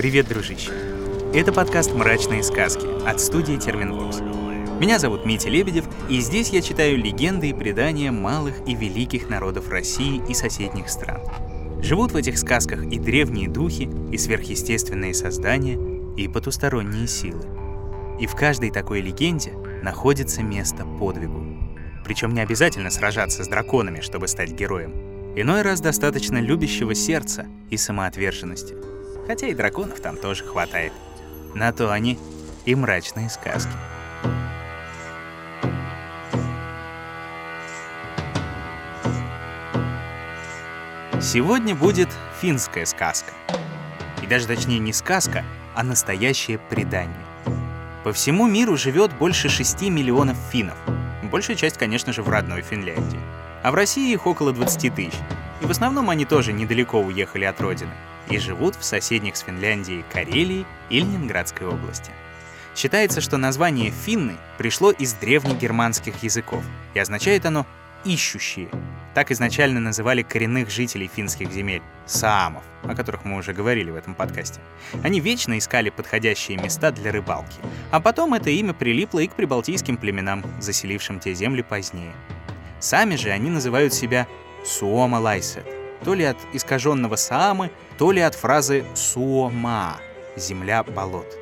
Привет, дружище! Это подкаст «Мрачные сказки» от студии Терминвокс. Меня зовут Митя Лебедев, и здесь я читаю легенды и предания малых и великих народов России и соседних стран. Живут в этих сказках и древние духи, и сверхъестественные создания, и потусторонние силы. И в каждой такой легенде находится место подвигу. Причем не обязательно сражаться с драконами, чтобы стать героем. Иной раз достаточно любящего сердца и самоотверженности. Хотя и драконов там тоже хватает. На то они и мрачные сказки. Сегодня будет финская сказка. И даже точнее не сказка, а настоящее предание. По всему миру живет больше 6 миллионов финнов. Большая часть, конечно же, в родной Финляндии. А в России их около 20 тысяч. И в основном они тоже недалеко уехали от родины и живут в соседних с Финляндией Карелии и Ленинградской области. Считается, что название «финны» пришло из древнегерманских языков, и означает оно «ищущие». Так изначально называли коренных жителей финских земель — саамов, о которых мы уже говорили в этом подкасте. Они вечно искали подходящие места для рыбалки, а потом это имя прилипло и к прибалтийским племенам, заселившим те земли позднее. Сами же они называют себя Суома Лайсет, то ли от искаженного Саамы, то ли от фразы Суома — земля болот.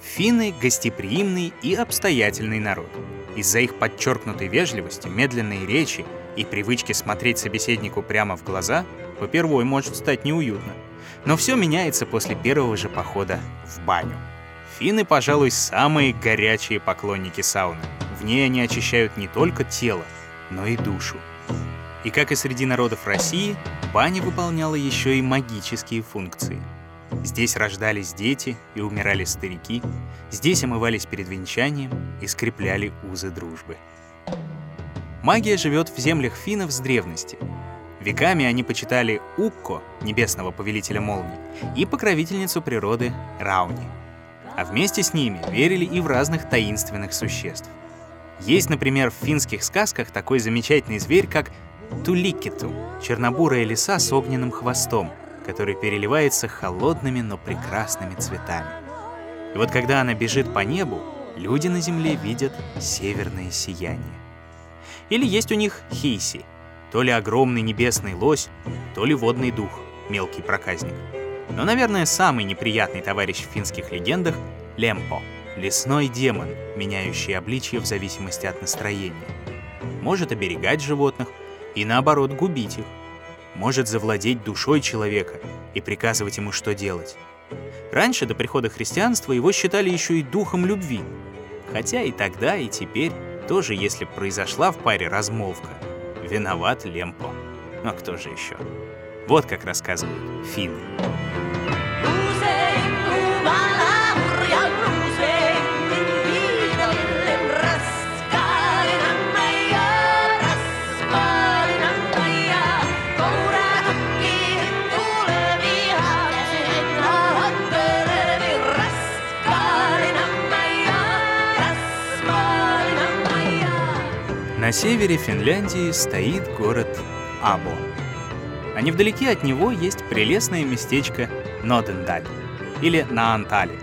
Финны — гостеприимный и обстоятельный народ. Из-за их подчеркнутой вежливости, медленной речи и привычки смотреть собеседнику прямо в глаза, попервой может стать неуютно. Но все меняется после первого же похода в баню. Финны, пожалуй, самые горячие поклонники сауны. В ней они очищают не только тело, но и душу. И как и среди народов России, баня выполняла еще и магические функции. Здесь рождались дети и умирали старики, здесь омывались перед венчанием и скрепляли узы дружбы. Магия живет в землях финнов с древности. Веками они почитали Укко, небесного повелителя молний, и покровительницу природы Рауни. А вместе с ними верили и в разных таинственных существ. Есть, например, в финских сказках такой замечательный зверь, как Туликиту — чернобурая лиса с огненным хвостом, который переливается холодными, но прекрасными цветами. И вот когда она бежит по небу, люди на земле видят северное сияние. Или есть у них хейси, то ли огромный небесный лось, то ли водный дух, мелкий проказник. Но, наверное, самый неприятный товарищ в финских легендах — Лемпо, лесной демон, меняющий обличье в зависимости от настроения. Может оберегать животных, и наоборот губить их. Может завладеть душой человека и приказывать ему, что делать. Раньше, до прихода христианства, его считали еще и духом любви. Хотя и тогда, и теперь, тоже если произошла в паре размолвка, виноват Лемпо. Но кто же еще? Вот как рассказывают финны. На севере Финляндии стоит город Або. А невдалеке от него есть прелестное местечко Нодендаль, или Наантали,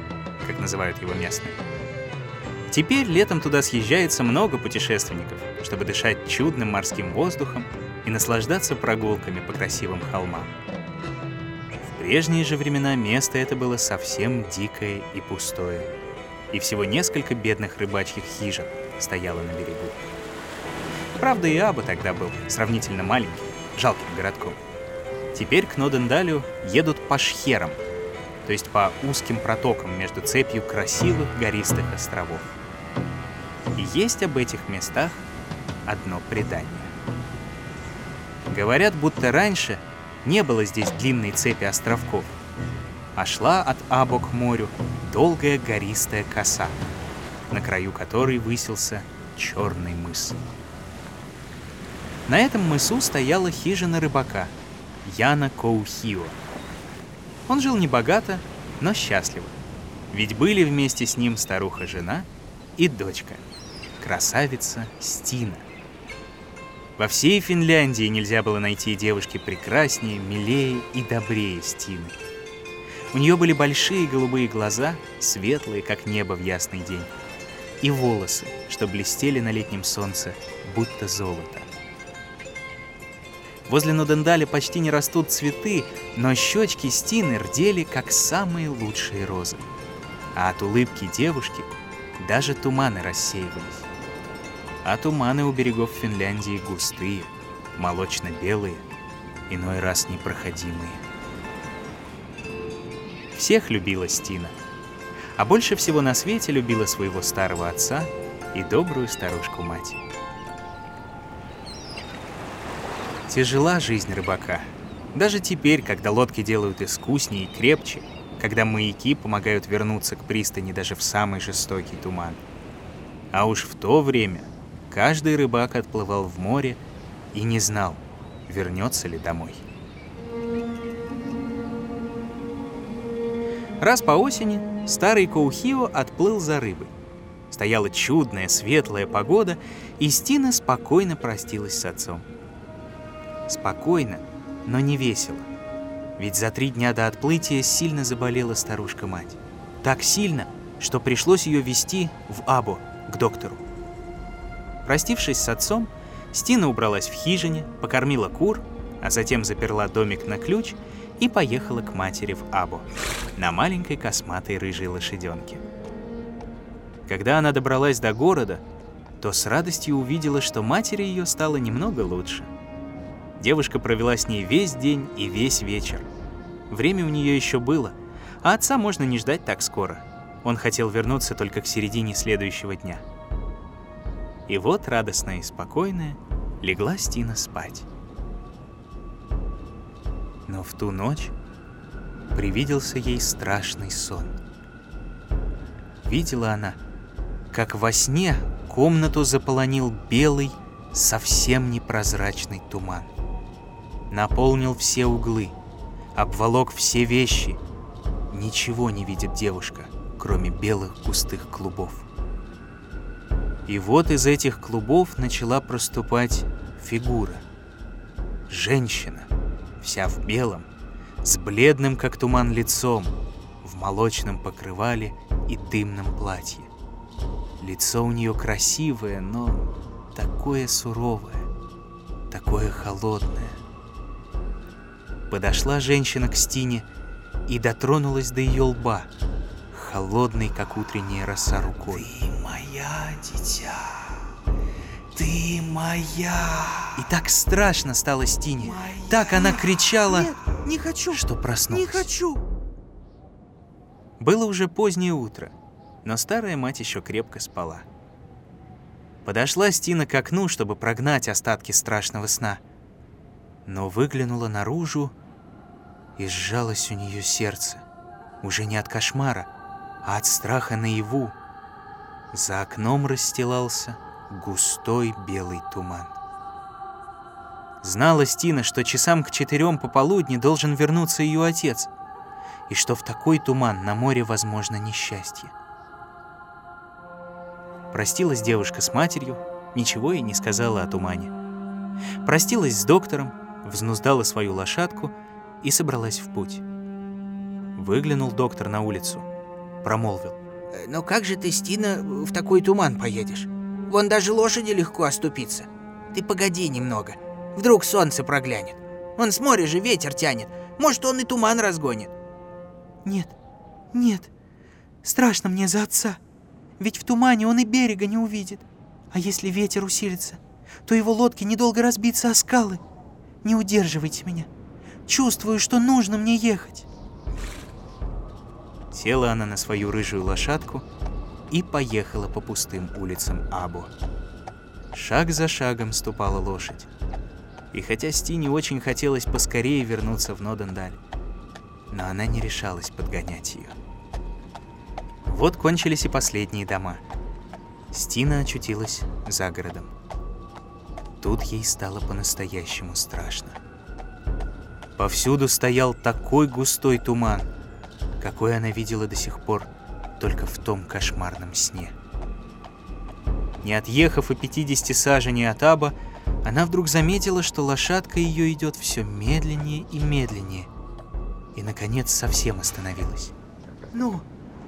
как называют его местные. Теперь летом туда съезжается много путешественников, чтобы дышать чудным морским воздухом и наслаждаться прогулками по красивым холмам. В прежние же времена место это было совсем дикое и пустое, и всего несколько бедных рыбачьих хижин стояло на берегу. Правда, и Аба тогда был сравнительно маленьким, жалким городком. Теперь к Нодендалю едут по шхерам, то есть по узким протокам между цепью красивых гористых островов. И есть об этих местах одно предание. Говорят, будто раньше не было здесь длинной цепи островков, а шла от Або к морю долгая гористая коса, на краю которой высился черный мыс. На этом мысу стояла хижина рыбака, Яна Коухио. Он жил небогато, но счастливо. Ведь были вместе с ним старуха-жена и дочка, красавица Стина. Во всей Финляндии нельзя было найти девушки прекраснее, милее и добрее Стины. У нее были большие голубые глаза, светлые, как небо в ясный день, и волосы, что блестели на летнем солнце, будто золото. Возле Нудендаля почти не растут цветы, но щечки Стины рдели, как самые лучшие розы. А от улыбки девушки даже туманы рассеивались. А туманы у берегов Финляндии густые, молочно-белые, иной раз непроходимые. Всех любила Стина. А больше всего на свете любила своего старого отца и добрую старушку-мать. Тяжела жизнь рыбака. Даже теперь, когда лодки делают искуснее и крепче, когда маяки помогают вернуться к пристани даже в самый жестокий туман. А уж в то время каждый рыбак отплывал в море и не знал, вернется ли домой. Раз по осени старый Коухио отплыл за рыбой. Стояла чудная светлая погода, и Стина спокойно простилась с отцом. Спокойно, но не весело. Ведь за три дня до отплытия сильно заболела старушка-мать. Так сильно, что пришлось ее вести в Або, к доктору. Простившись с отцом, Стина убралась в хижине, покормила кур, а затем заперла домик на ключ и поехала к матери в Або на маленькой косматой рыжей лошаденке. Когда она добралась до города, то с радостью увидела, что матери ее стало немного лучше – Девушка провела с ней весь день и весь вечер. Время у нее еще было, а отца можно не ждать так скоро. Он хотел вернуться только к середине следующего дня. И вот, радостная и спокойная, легла Стина спать. Но в ту ночь привиделся ей страшный сон. Видела она, как во сне комнату заполонил белый, совсем непрозрачный туман наполнил все углы, обволок все вещи. Ничего не видит девушка, кроме белых густых клубов. И вот из этих клубов начала проступать фигура. Женщина, вся в белом, с бледным, как туман, лицом, в молочном покрывале и дымном платье. Лицо у нее красивое, но такое суровое, такое холодное. Подошла женщина к Стине и дотронулась до ее лба, холодной, как утренняя роса рукой. «Ты моя, дитя! Ты моя!» И так страшно стало Стине. Моя. Так она кричала, Нет, не хочу, что проснулась. Не хочу! Было уже позднее утро, но старая мать еще крепко спала. Подошла Стина к окну, чтобы прогнать остатки страшного сна – но выглянула наружу, и сжалось у нее сердце. Уже не от кошмара, а от страха наяву. За окном расстилался густой белый туман. Знала Стина, что часам к четырем пополудни должен вернуться ее отец, и что в такой туман на море возможно несчастье. Простилась девушка с матерью, ничего ей не сказала о тумане. Простилась с доктором, взнуздала свою лошадку и собралась в путь. Выглянул доктор на улицу, промолвил. «Э, «Но как же ты, Стина, в такой туман поедешь? Вон даже лошади легко оступиться. Ты погоди немного, вдруг солнце проглянет. Он с моря же ветер тянет, может, он и туман разгонит». «Нет, нет, страшно мне за отца, ведь в тумане он и берега не увидит. А если ветер усилится, то его лодки недолго разбиться о скалы, не удерживайте меня. Чувствую, что нужно мне ехать. Села она на свою рыжую лошадку и поехала по пустым улицам Абу. Шаг за шагом ступала лошадь. И хотя Стине очень хотелось поскорее вернуться в Нодендаль, но она не решалась подгонять ее. Вот кончились и последние дома. Стина очутилась за городом. Тут ей стало по-настоящему страшно. Повсюду стоял такой густой туман, какой она видела до сих пор только в том кошмарном сне. Не отъехав и 50 саженей от Аба, она вдруг заметила, что лошадка ее идет все медленнее и медленнее. и, наконец, совсем остановилась. «Но,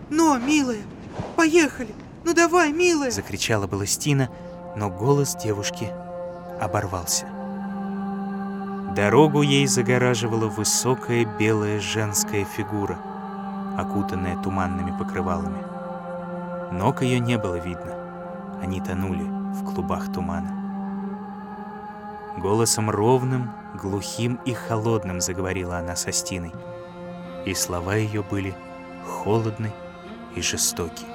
но, милая, поехали! Ну давай, милая!» Закричала была Стина, но голос девушки оборвался. Дорогу ей загораживала высокая белая женская фигура, окутанная туманными покрывалами. Ног ее не было видно, они тонули в клубах тумана. Голосом ровным, глухим и холодным заговорила она со Стиной, и слова ее были холодны и жестоки.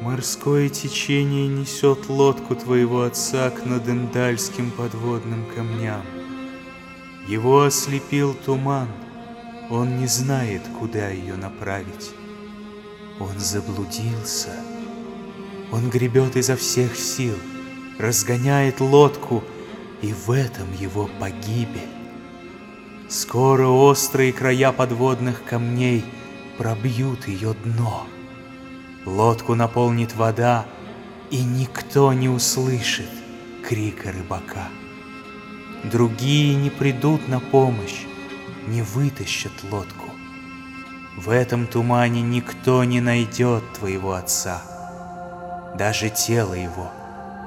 Морское течение несет лодку твоего отца к надендальским подводным камням. Его ослепил туман, он не знает, куда ее направить. Он заблудился, он гребет изо всех сил, разгоняет лодку, и в этом его погибель. Скоро острые края подводных камней пробьют ее дно. Лодку наполнит вода, и никто не услышит крика рыбака. Другие не придут на помощь, не вытащат лодку. В этом тумане никто не найдет твоего отца. Даже тело его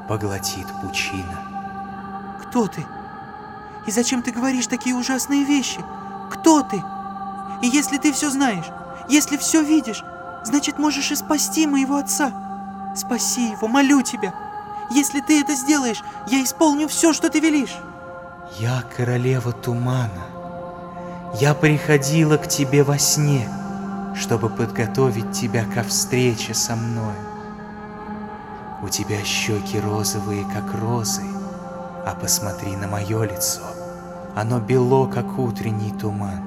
поглотит пучина. Кто ты? И зачем ты говоришь такие ужасные вещи? Кто ты? И если ты все знаешь, если все видишь, значит, можешь и спасти моего отца. Спаси его, молю тебя. Если ты это сделаешь, я исполню все, что ты велишь. Я королева тумана. Я приходила к тебе во сне, чтобы подготовить тебя ко встрече со мной. У тебя щеки розовые, как розы, а посмотри на мое лицо. Оно бело, как утренний туман.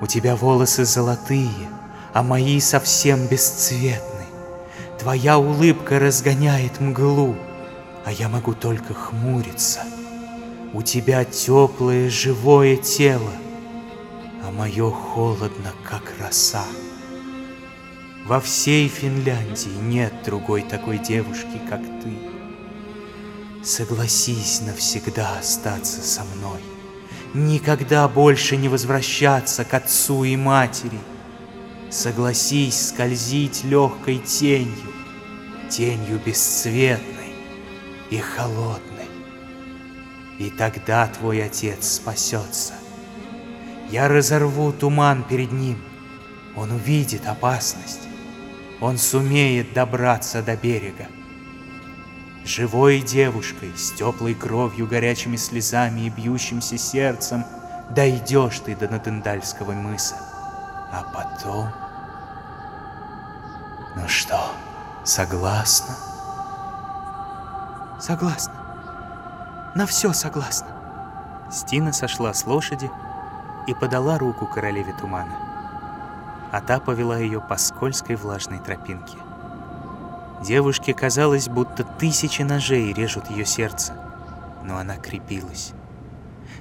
У тебя волосы золотые, а мои совсем бесцветны. Твоя улыбка разгоняет мглу, а я могу только хмуриться. У тебя теплое живое тело, а мое холодно, как роса. Во всей Финляндии нет другой такой девушки, как ты. Согласись навсегда остаться со мной, никогда больше не возвращаться к отцу и матери — Согласись скользить легкой тенью, Тенью бесцветной и холодной. И тогда твой отец спасется. Я разорву туман перед ним. Он увидит опасность. Он сумеет добраться до берега. Живой девушкой, с теплой кровью, горячими слезами и бьющимся сердцем, дойдешь ты до Натендальского мыса. А потом... Ну что, согласна? Согласна. На все согласна. Стина сошла с лошади и подала руку королеве тумана. А та повела ее по скользкой влажной тропинке. Девушке казалось, будто тысячи ножей режут ее сердце, но она крепилась.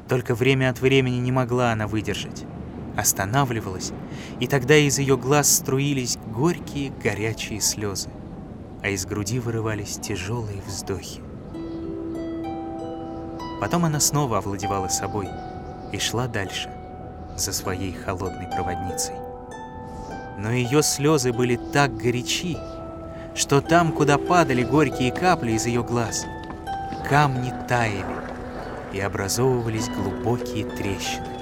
Только время от времени не могла она выдержать останавливалась, и тогда из ее глаз струились горькие горячие слезы, а из груди вырывались тяжелые вздохи. Потом она снова овладевала собой и шла дальше, за своей холодной проводницей. Но ее слезы были так горячи, что там, куда падали горькие капли из ее глаз, камни таяли и образовывались глубокие трещины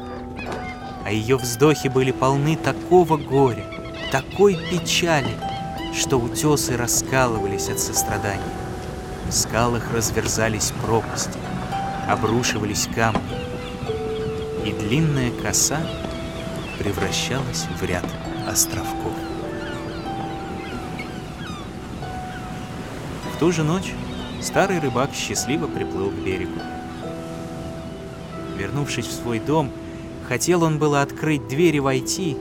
а ее вздохи были полны такого горя, такой печали, что утесы раскалывались от сострадания. В скалах разверзались пропасти, обрушивались камни, и длинная коса превращалась в ряд островков. В ту же ночь старый рыбак счастливо приплыл к берегу. Вернувшись в свой дом, Хотел он было открыть дверь и войти,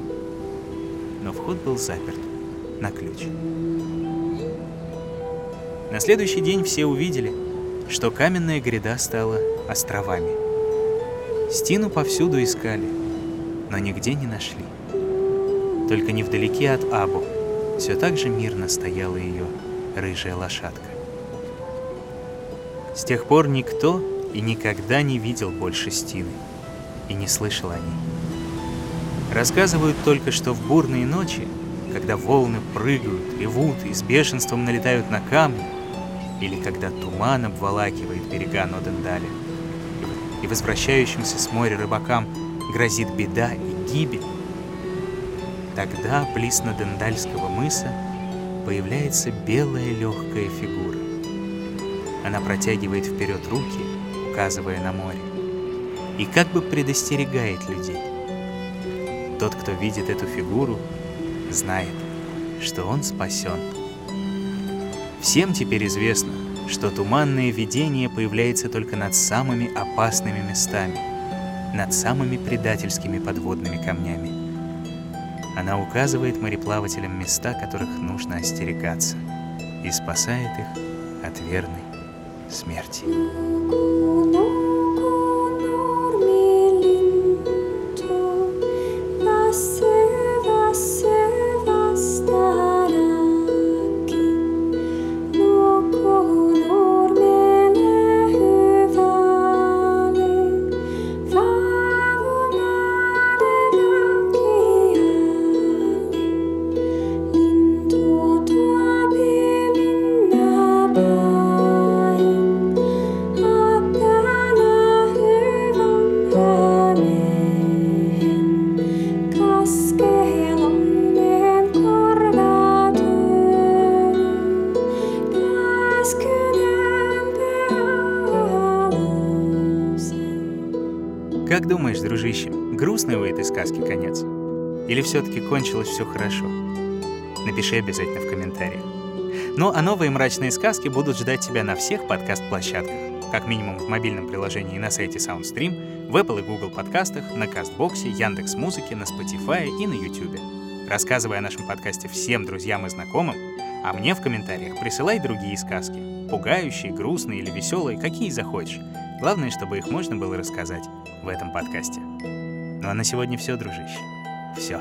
но вход был заперт на ключ. На следующий день все увидели, что каменная гряда стала островами. Стину повсюду искали, но нигде не нашли. Только невдалеке от Абу все так же мирно стояла ее рыжая лошадка. С тех пор никто и никогда не видел больше Стины и не слышал о ней. Рассказывают только, что в бурные ночи, когда волны прыгают, ревут и с бешенством налетают на камни, или когда туман обволакивает берега Нодендаля, и возвращающимся с моря рыбакам грозит беда и гибель, тогда близ Нодендальского мыса появляется белая легкая фигура. Она протягивает вперед руки, указывая на море, и как бы предостерегает людей. Тот, кто видит эту фигуру, знает, что он спасен. Всем теперь известно, что туманное видение появляется только над самыми опасными местами, над самыми предательскими подводными камнями. Она указывает мореплавателям места, которых нужно остерегаться, и спасает их от верной смерти. Дружище, грустный у этой сказки конец? Или все-таки кончилось все хорошо? Напиши обязательно в комментариях. Ну а новые мрачные сказки будут ждать тебя на всех подкаст-площадках. Как минимум в мобильном приложении на сайте SoundStream, в Apple и Google подкастах, на Кастбоксе, Яндекс Музыке, на Spotify и на YouTube. Рассказывай о нашем подкасте всем друзьям и знакомым, а мне в комментариях присылай другие сказки. Пугающие, грустные или веселые, какие захочешь. Главное, чтобы их можно было рассказать в этом подкасте. Ну а на сегодня все, дружище. Все.